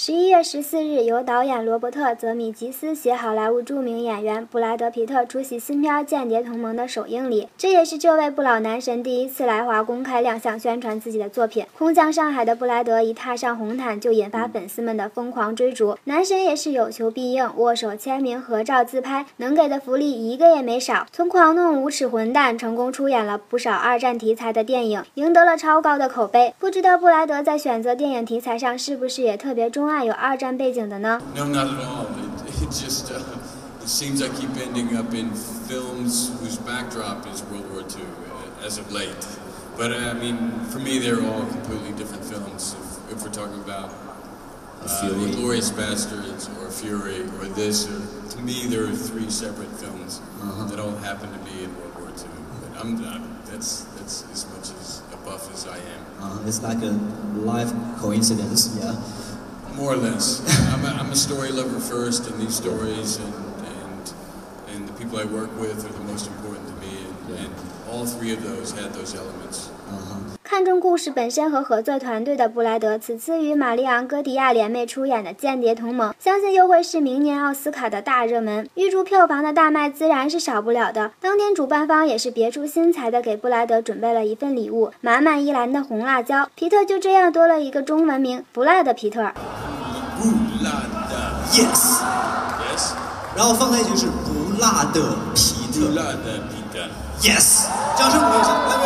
十一月十四日，由导演罗伯特·泽米吉斯携好莱坞著名演员布莱德·皮特出席新片《间谍同盟》的首映礼。这也是这位不老男神第一次来华公开亮相宣传自己的作品。空降上海的布莱德一踏上红毯，就引发粉丝们的疯狂追逐。男神也是有求必应，握手签名、合照自拍，能给的福利一个也没少。从狂怒无耻混蛋，成功出演了不少二战题材的电影，赢得了超高的口碑。不知道布莱德在选择电影题材上是不是也特别钟 爱有二战背景的呢？No, not at all. It, it just uh, it seems I keep ending up in films whose backdrop is World War II uh, as of late. But uh, I mean, for me, they're all completely different films. If, if we're talking about uh, The Glorious Bastards or Fury or this, or, to me, there are three separate films -huh. that all happen to be in World War II. But I'm, I'm that's that's as much as a buff as I am. Uh, it's like a life coincidence, yeah. More or less. I'm, a, I'm a story lover first, and these stories and, and and the people I work with are the most important to me. And, and all three of those had those elements. Uh-huh. 看重故事本身和合作团队的布莱德，此次与玛丽昂·戈迪亚联袂出演的《间谍同盟》，相信又会是明年奥斯卡的大热门。预祝票房的大卖自然是少不了的。当天主办方也是别出心裁的给布莱德准备了一份礼物——满满一篮的红辣椒。皮特就这样多了一个中文名——不辣的皮特。不辣的，yes，yes，然后放在一起是不辣的皮特，不辣的皮特，yes，掌声鼓励一下。